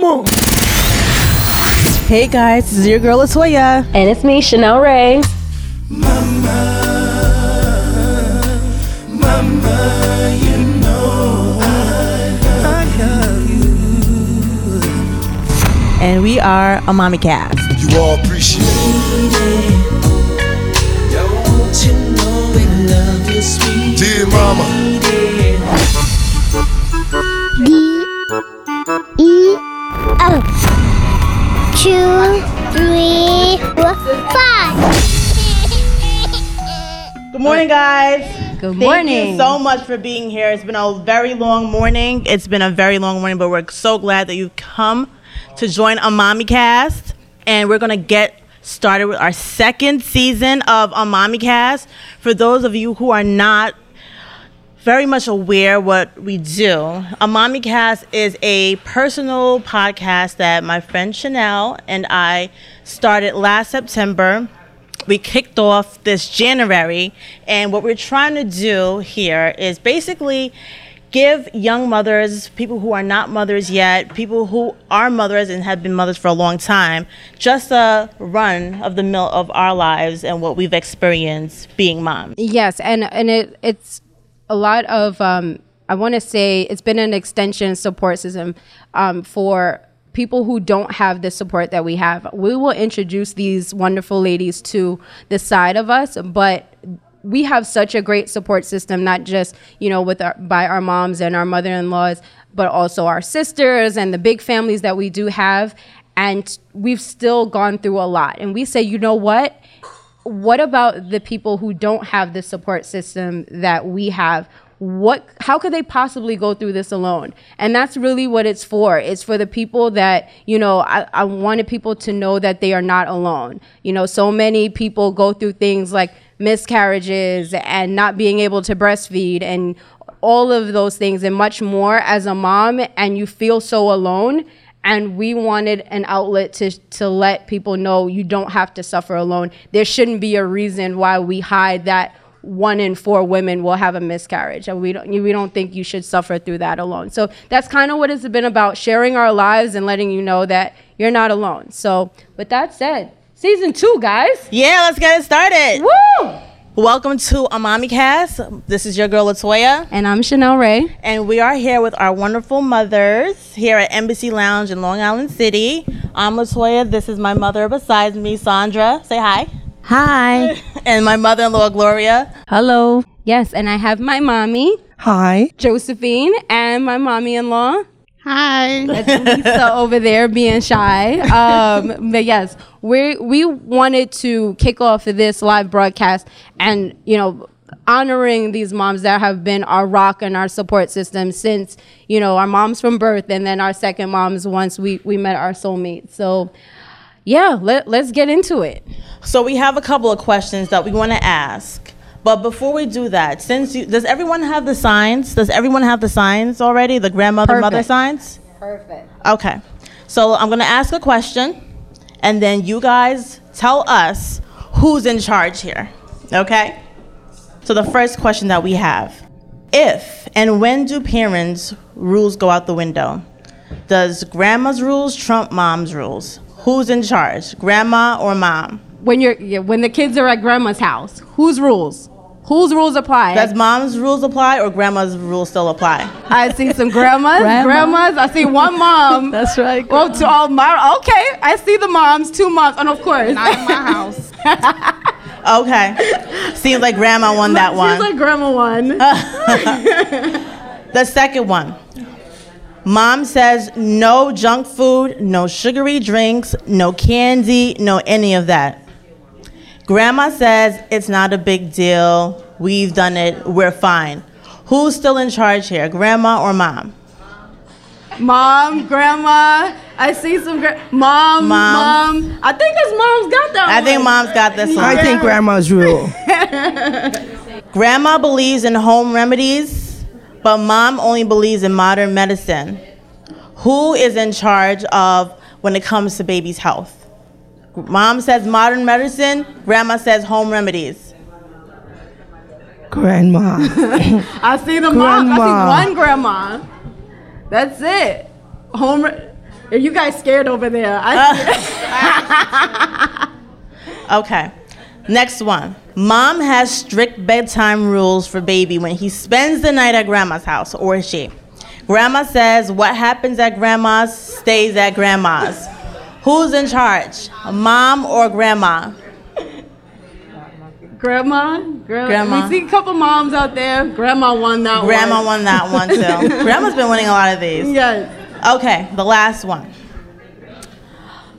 mama. Hey guys, this is your girl LaToya. And it's me, Chanel Ray. And we are a mommy cast. You all appreciate it. Dear mama. Two, three, four, five. Good morning, guys. Good Thank morning. you so much for being here. It's been a very long morning. It's been a very long morning, but we're so glad that you've come to join a mommy cast. And we're gonna get started with our second season of a mommy cast. For those of you who are not very much aware what we do. A Mommy Cast is a personal podcast that my friend Chanel and I started last September. We kicked off this January, and what we're trying to do here is basically give young mothers, people who are not mothers yet, people who are mothers and have been mothers for a long time, just a run of the mill of our lives and what we've experienced being moms. Yes, and and it it's a lot of um, I want to say it's been an extension support system um, for people who don't have the support that we have. We will introduce these wonderful ladies to the side of us, but we have such a great support system not just you know with our by our moms and our mother-in-laws but also our sisters and the big families that we do have. And we've still gone through a lot. And we say you know what what about the people who don't have the support system that we have? What how could they possibly go through this alone? And that's really what it's for. It's for the people that you know I, I wanted people to know that they are not alone. You know so many people go through things like miscarriages and not being able to breastfeed and all of those things and much more. As a mom and you feel so alone and we wanted an outlet to to let people know you don't have to suffer alone. There shouldn't be a reason why we hide that one in four women will have a miscarriage, and we don't we don't think you should suffer through that alone. So that's kind of what it's been about: sharing our lives and letting you know that you're not alone. So with that said, season two, guys, Yeah, let's get it started. woo! Welcome to a Mommy Cast. This is your girl LaToya, And I'm Chanel Ray. and we are here with our wonderful mothers here at Embassy Lounge in Long Island City. I'm LaToya. This is my mother besides me, Sandra. Say hi. Hi. And my mother-in-law, Gloria. Hello. Yes, and I have my mommy, Hi. Josephine, and my mommy-in-law. Hi. Lisa over there being shy. Um, but yes, we we wanted to kick off this live broadcast and you know honoring these moms that have been our rock and our support system since you know our moms from birth and then our second moms once we we met our soulmate. So yeah, let let's get into it. So we have a couple of questions that we want to ask. But before we do that, since you, does everyone have the signs? Does everyone have the signs already? The grandmother mother signs? Perfect. Okay. So I'm going to ask a question, and then you guys tell us who's in charge here. Okay? So the first question that we have If and when do parents' rules go out the window? Does grandma's rules trump mom's rules? Who's in charge, grandma or mom? When you're yeah, when the kids are at grandma's house, whose rules? Whose rules apply? Does mom's rules apply or grandma's rules still apply? I see some grandmas, Grandma. grandmas. I see one mom. That's right. Well, to all my okay, I see the moms, two moms, and of course, not in my house. Okay. Seems like grandma won that She's one. Seems like grandma won. The second one. Mom says no junk food, no sugary drinks, no candy, no any of that. Grandma says it's not a big deal. We've done it. We're fine. Who's still in charge here, grandma or mom? mom, grandma. I see some gra- mom, Mom. mom, I think this mom's got that. I think mom's got this one. I think grandma's rule. Grandma believes in home remedies, but mom only believes in modern medicine. Who is in charge of when it comes to baby's health? Mom says modern medicine, grandma says home remedies. Grandma. I see the mom. I Grandma. see one grandma. That's it. Home. re- Are you guys scared over there? I, uh. Okay. Next one. Mom has strict bedtime rules for baby when he spends the night at grandma's house, or she. Grandma says what happens at grandma's stays at grandma's. Who's in charge? Mom or grandma? grandma, grandma. Grandma. We see a couple moms out there. Grandma won that Grandma one. won that one too. Grandma's been winning a lot of these. Yes. Okay, the last one.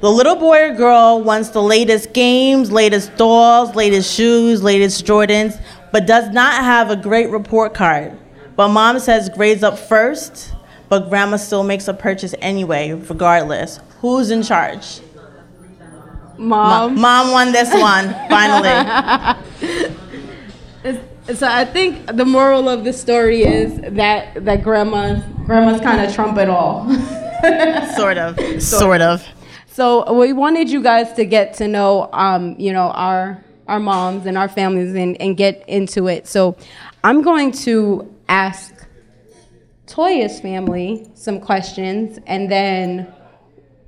The little boy or girl wants the latest games, latest dolls, latest shoes, latest Jordans, but does not have a great report card. But mom says grades up first, but grandma still makes a purchase anyway, regardless. Who's in charge? Mom. Mom won this one, finally. So I think the moral of the story is that that grandma grandma's kind of trump it all. sort of. Sort of. So we wanted you guys to get to know, um, you know, our our moms and our families and, and get into it. So I'm going to ask Toya's family some questions, and then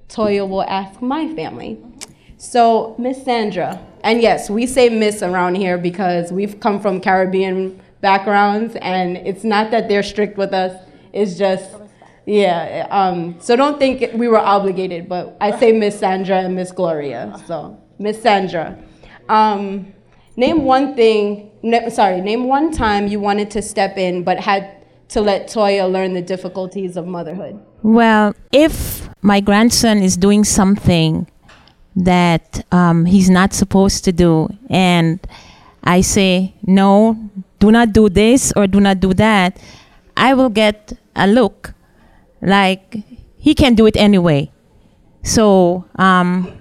Toya will ask my family. So Miss Sandra, and yes, we say Miss around here because we've come from Caribbean backgrounds, and it's not that they're strict with us. It's just yeah, um, so don't think we were obligated, but I say Miss Sandra and Miss Gloria. So, Miss Sandra, um, name one thing, sorry, name one time you wanted to step in but had to let Toya learn the difficulties of motherhood. Well, if my grandson is doing something that um, he's not supposed to do, and I say, no, do not do this or do not do that, I will get a look like he can do it anyway. So um,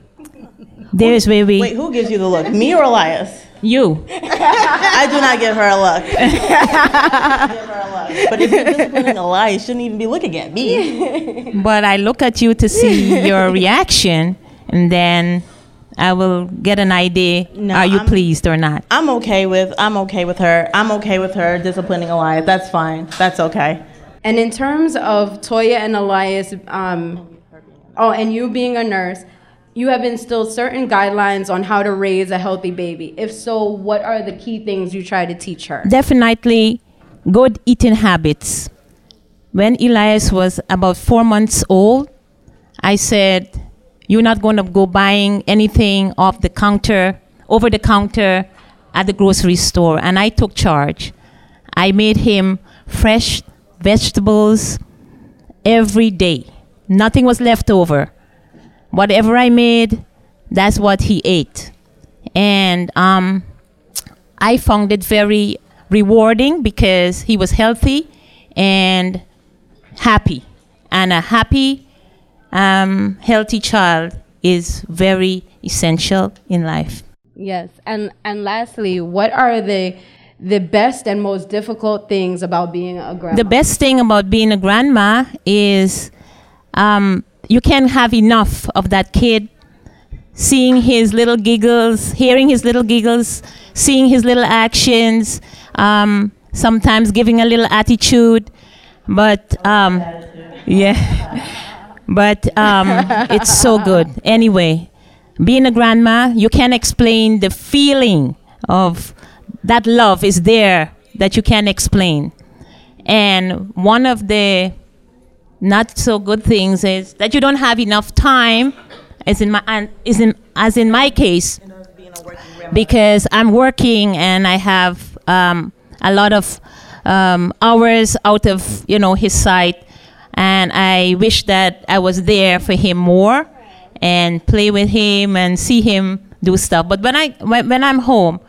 there's where we. Wait, who gives you the look? Me or Elias? You. I do not give her a look. her a look. But if you're disciplining Elias, you shouldn't even be looking at me. But I look at you to see your reaction, and then I will get an idea. No, are you I'm- pleased or not? I'm okay with I'm okay with her. I'm okay with her disciplining Elias. That's fine. That's okay. And in terms of Toya and Elias, um, oh, and you being a nurse, you have instilled certain guidelines on how to raise a healthy baby. If so, what are the key things you try to teach her? Definitely good eating habits. When Elias was about four months old, I said, You're not going to go buying anything off the counter, over the counter at the grocery store. And I took charge. I made him fresh vegetables every day. Nothing was left over. Whatever I made, that's what he ate. And um, I found it very rewarding because he was healthy and happy. And a happy, um, healthy child is very essential in life. Yes, and and lastly, what are the the best and most difficult things about being a grandma? The best thing about being a grandma is um, you can't have enough of that kid seeing his little giggles, hearing his little giggles, seeing his little actions, um, sometimes giving a little attitude. But um, yeah, but um, it's so good. Anyway, being a grandma, you can't explain the feeling of that love is there that you can't explain. And one of the not so good things is that you don't have enough time, as in my is in as in my case, because I'm working and I have um, a lot of um, hours out of you know his sight, and I wish that I was there for him more and play with him and see him do stuff. But when I when, when I'm home,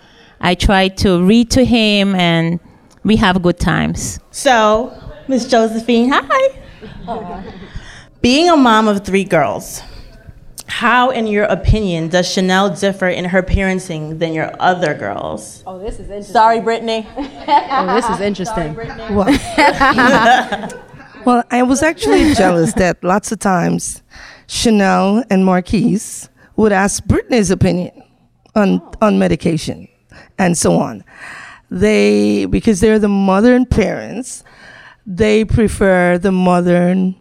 I try to read to him and we have good times. So, Miss Josephine, hi. Being a mom of three girls, how, in your opinion, does Chanel differ in her parenting than your other girls? oh, this is interesting. Sorry, Brittany. Oh, this is interesting. Well, well, I was actually jealous that lots of times Chanel and Marquise would ask Brittany's opinion on on medication and so on. They because they're the modern parents, they prefer the modern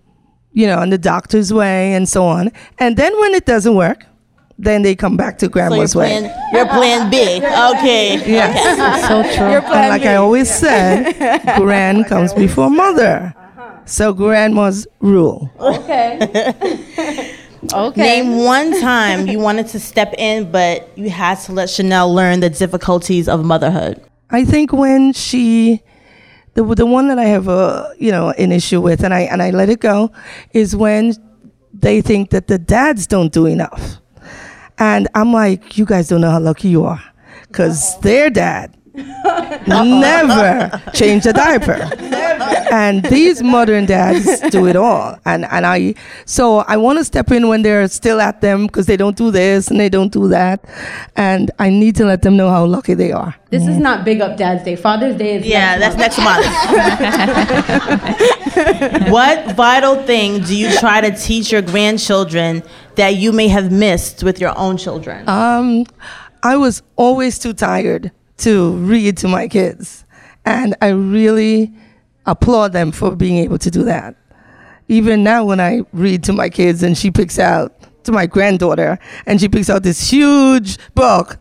you know, and the doctor's way and so on. And then when it doesn't work, then they come back to So your grandma's way. plan, your plan B. Okay. Yes. So true. And like I always said, grand comes before mother. So grandma's rule. Okay. okay. Name one time you wanted to step in, but you had to let Chanel learn the difficulties of motherhood. I think when she, the the one that I have a you know an issue with, and I and I let it go, is when they think that the dads don't do enough, and I'm like, you guys don't know how lucky you are, because their dad never change a diaper, and these modern dads do it all, and and I so I want to step in when they're still at them because they don't do this and they don't do that, and I need to let them know how lucky they are. This is not Big Up Dad's Day. Father's Day is Yeah, next that's month. next month. what vital thing do you try to teach your grandchildren that you may have missed with your own children? Um, I was always too tired to read to my kids, and I really applaud them for being able to do that. Even now, when I read to my kids and she picks out to my granddaughter and she picks out this huge book,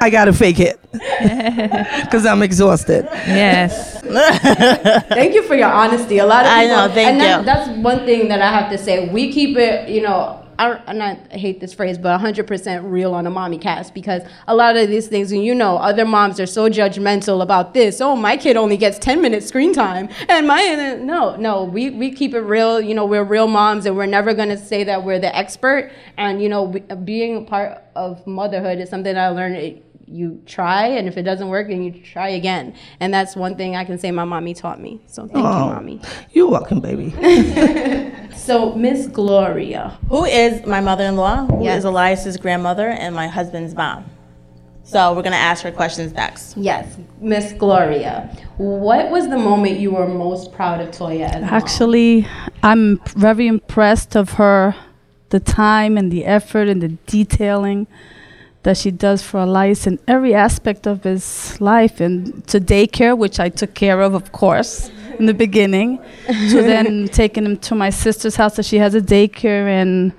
I gotta fake it because I'm exhausted. Yes. Thank you for your honesty. A lot of people, I people, know, thank and that- you. That's one thing that I have to say. We keep it, you know. I, I hate this phrase, but 100% real on a mommy cast because a lot of these things, and you know, other moms are so judgmental about this. Oh, my kid only gets 10 minutes screen time, and my no, no, we we keep it real. You know, we're real moms, and we're never gonna say that we're the expert. And you know, we, being a part of motherhood is something I learned. It, you try, and if it doesn't work, then you try again. And that's one thing I can say my mommy taught me. So thank you, oh, mommy. You're welcome, baby. So Miss Gloria, Who is my mother-in-law? Who is Yes. Elias's grandmother and my husband's mom? So we're gonna ask her questions next. yes, Miss Gloria, what was the moment you were most proud of Toya as a mom? Actually, I'm very impressed of her, the time and the effort and the detailing that she does for Elias in every aspect of his life, and to daycare, which I took care of, of course, in the beginning, to then taking him to my sister's house that she has a daycare and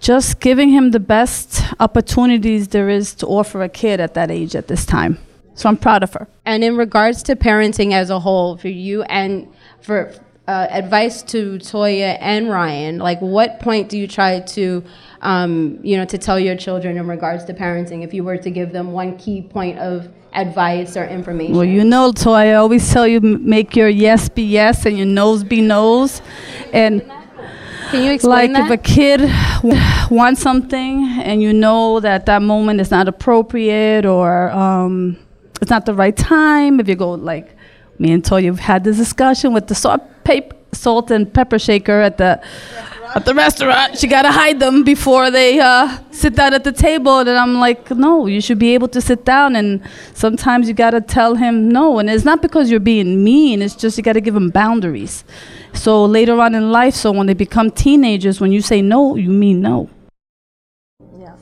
just giving him the best opportunities there is to offer a kid at that age at this time. So I'm proud of her. And in regards to parenting as a whole, for you and for uh, advice to Toya and Ryan, like what point do you try to, um, you know, to tell your children in regards to parenting? If you were to give them one key point of advice or information. Well, you know, Toy, I always tell you make your yes be yes and your no's be no's. And Can you explain like explain if a kid w- wants something and you know that that moment is not appropriate or um, it's not the right time, if you go like me and Toy, you've had this discussion with the salt, pap- salt and pepper shaker at the at the restaurant. She gotta hide them before they uh, sit down at the table. And I'm like, no, you should be able to sit down. And sometimes you gotta tell him no. And it's not because you're being mean. It's just you gotta give him boundaries. So later on in life, so when they become teenagers, when you say no, you mean no. Yeah,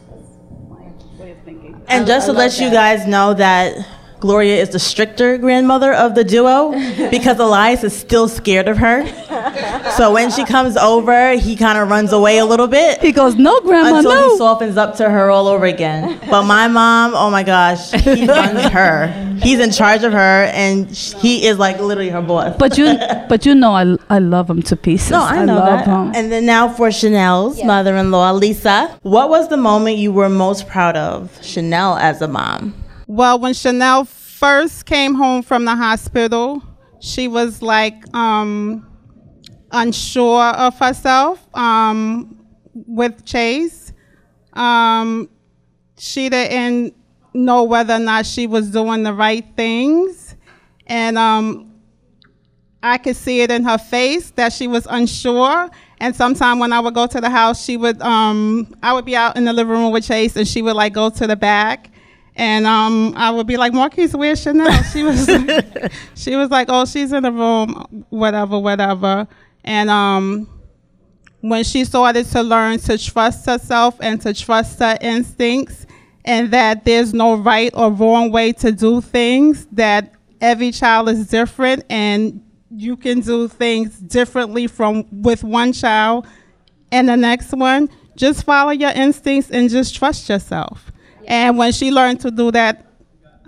way of thinking. And just to let you guys know that Gloria is the stricter grandmother of the duo because Elias is still scared of her. So when she comes over, he kind of runs away a little bit He goes, no, grandma, until no. he softens up to her all over again. But my mom, oh my gosh, he runs her. He's in charge of her, and sh- he is like literally her boss. But you, but you know, I, I love him to pieces. No, I know love that. him. And then now for Chanel's mother-in-law, Lisa. What was the moment you were most proud of Chanel as a mom? Well, when Chanel first came home from the hospital, she was like um, unsure of herself um, with Chase. Um, she didn't know whether or not she was doing the right things. And um, I could see it in her face that she was unsure. And sometimes when I would go to the house, she would, um, I would be out in the living room with Chase, and she would like go to the back, and um, I would be like, Marquise, where's Chanel? She was, she was like, oh, she's in the room, whatever, whatever. And um, when she started to learn to trust herself and to trust her instincts, and that there's no right or wrong way to do things, that every child is different, and you can do things differently from with one child and the next one. Just follow your instincts and just trust yourself. And when she learned to do that,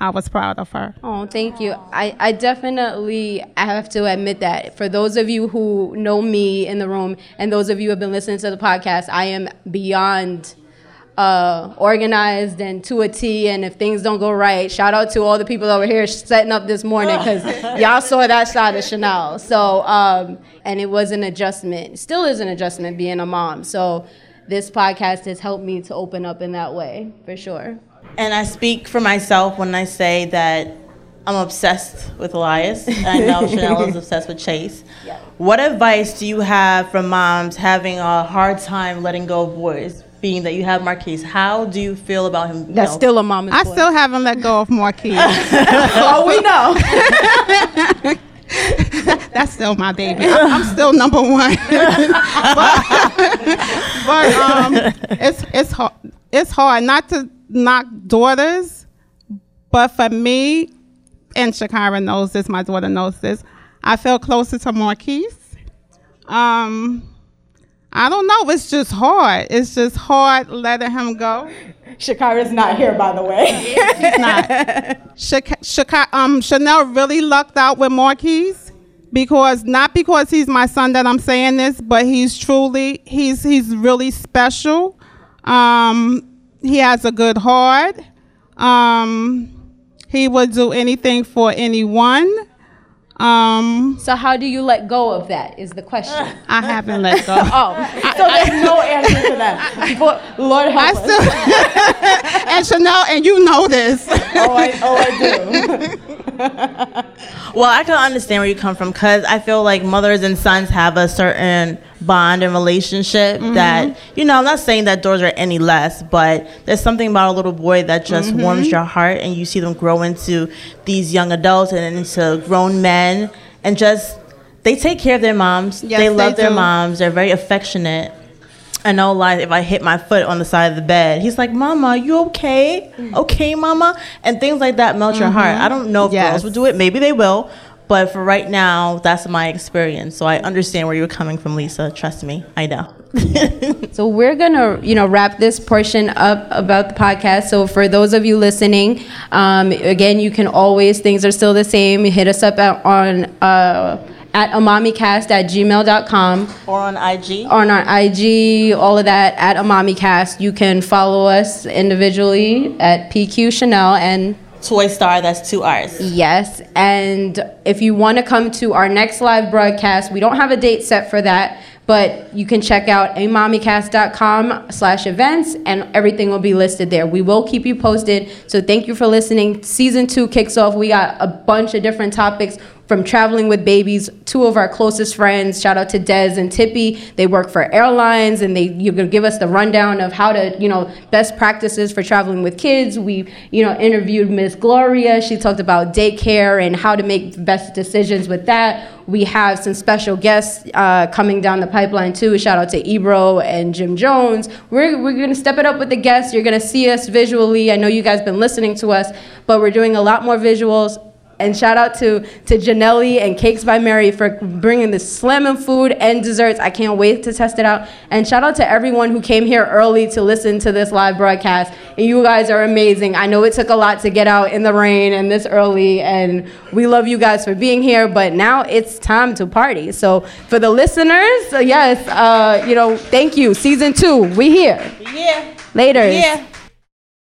I was proud of her. Oh, thank you. I, I definitely I have to admit that for those of you who know me in the room and those of you who have been listening to the podcast, I am beyond uh, organized and to a T. And if things don't go right, shout out to all the people that were here setting up this morning because y'all saw that side of Chanel. So, um, and it was an adjustment, still is an adjustment being a mom. So, this podcast has helped me to open up in that way for sure. And I speak for myself when I say that I'm obsessed with Elias. I know Chanel is obsessed with Chase. Yeah. What advice do you have for moms having a hard time letting go of boys? Being that you have Marquise, how do you feel about him? That's know? still a mama's I boy. still haven't let go of Marquise. oh, we know. That's still my baby. I'm I'm still number one. but but um, it's it's hard. It's hard not to knock daughters, but for me, and Shakira knows this. My daughter knows this. I feel closer to Marquise. Um, I don't know. It's just hard. It's just hard letting him go. Shakira's not here, by the way. He's not. Shaka, Shaka, um, Chanel really lucked out with Marquise because not because he's my son that I'm saying this, but he's truly he's he's really special. Um, he has a good heart. Um, he would do anything for anyone. Um, so how do you let go of that? Is the question. I haven't let go. Oh, so there's no answer to that. But Lord help I us. still and Chanel, and you know this. oh, I, oh, I do. Well, I can understand where you come from because I feel like mothers and sons have a certain bond and relationship Mm-hmm. that, you know, I'm not saying that doors are any less, but there's something about a little boy that just Mm-hmm. warms your heart and you see them grow into these young adults and into grown men and just, they take care of their moms. Yes, they they love their do. moms. They're very affectionate. I know, like, if I hit my foot on the side of the bed, he's like, Mama, you okay? Okay, Mama? And things like that melt your heart. I don't know if Yes. girls will do it. Maybe they will. But for right now, that's my experience. So I understand where you're coming from, Lisa. Trust me, I know. So we're gonna, you know, wrap this portion up about the podcast. So for those of you listening, um, again, you can always things are still the same. Hit us up at, on uh, at amommycast at gmail.com or on IG. on our IG, all of that at amommycast. You can follow us individually at PQ Chanel and Toy Starr, that's two R's. Yes, and if you want to come to our next live broadcast, we don't have a date set for that, but you can check out amommycast.com slash events and everything will be listed there. We will keep you posted, so thank you for listening. Season two kicks off. We got a bunch of different topics from traveling with babies, two of our closest friends, shout out to Dez and Tippy. They work for airlines and they you're gonna give us the rundown of how to, you know, best practices for traveling with kids. We, you know, interviewed Miss Gloria. She talked about daycare and how to make best decisions with that. We have some special guests uh, coming down the pipeline too. Shout out to Ebro and Jim Jones. We're, we're gonna step it up with the guests. You're gonna see us visually. I know you guys been listening to us, but we're doing a lot more visuals. And shout out to, to Janelli and Cakes by Mary for bringing the slamming food and desserts. I can't wait to test it out. And shout out to everyone who came here early to listen to this live broadcast. And you guys are amazing. I know it took a lot to get out in the rain and this early, and we love you guys for being here. But now it's time to party. So for the listeners, yes, uh, you know, thank you. Season two, we here. Yeah. Later. Yeah.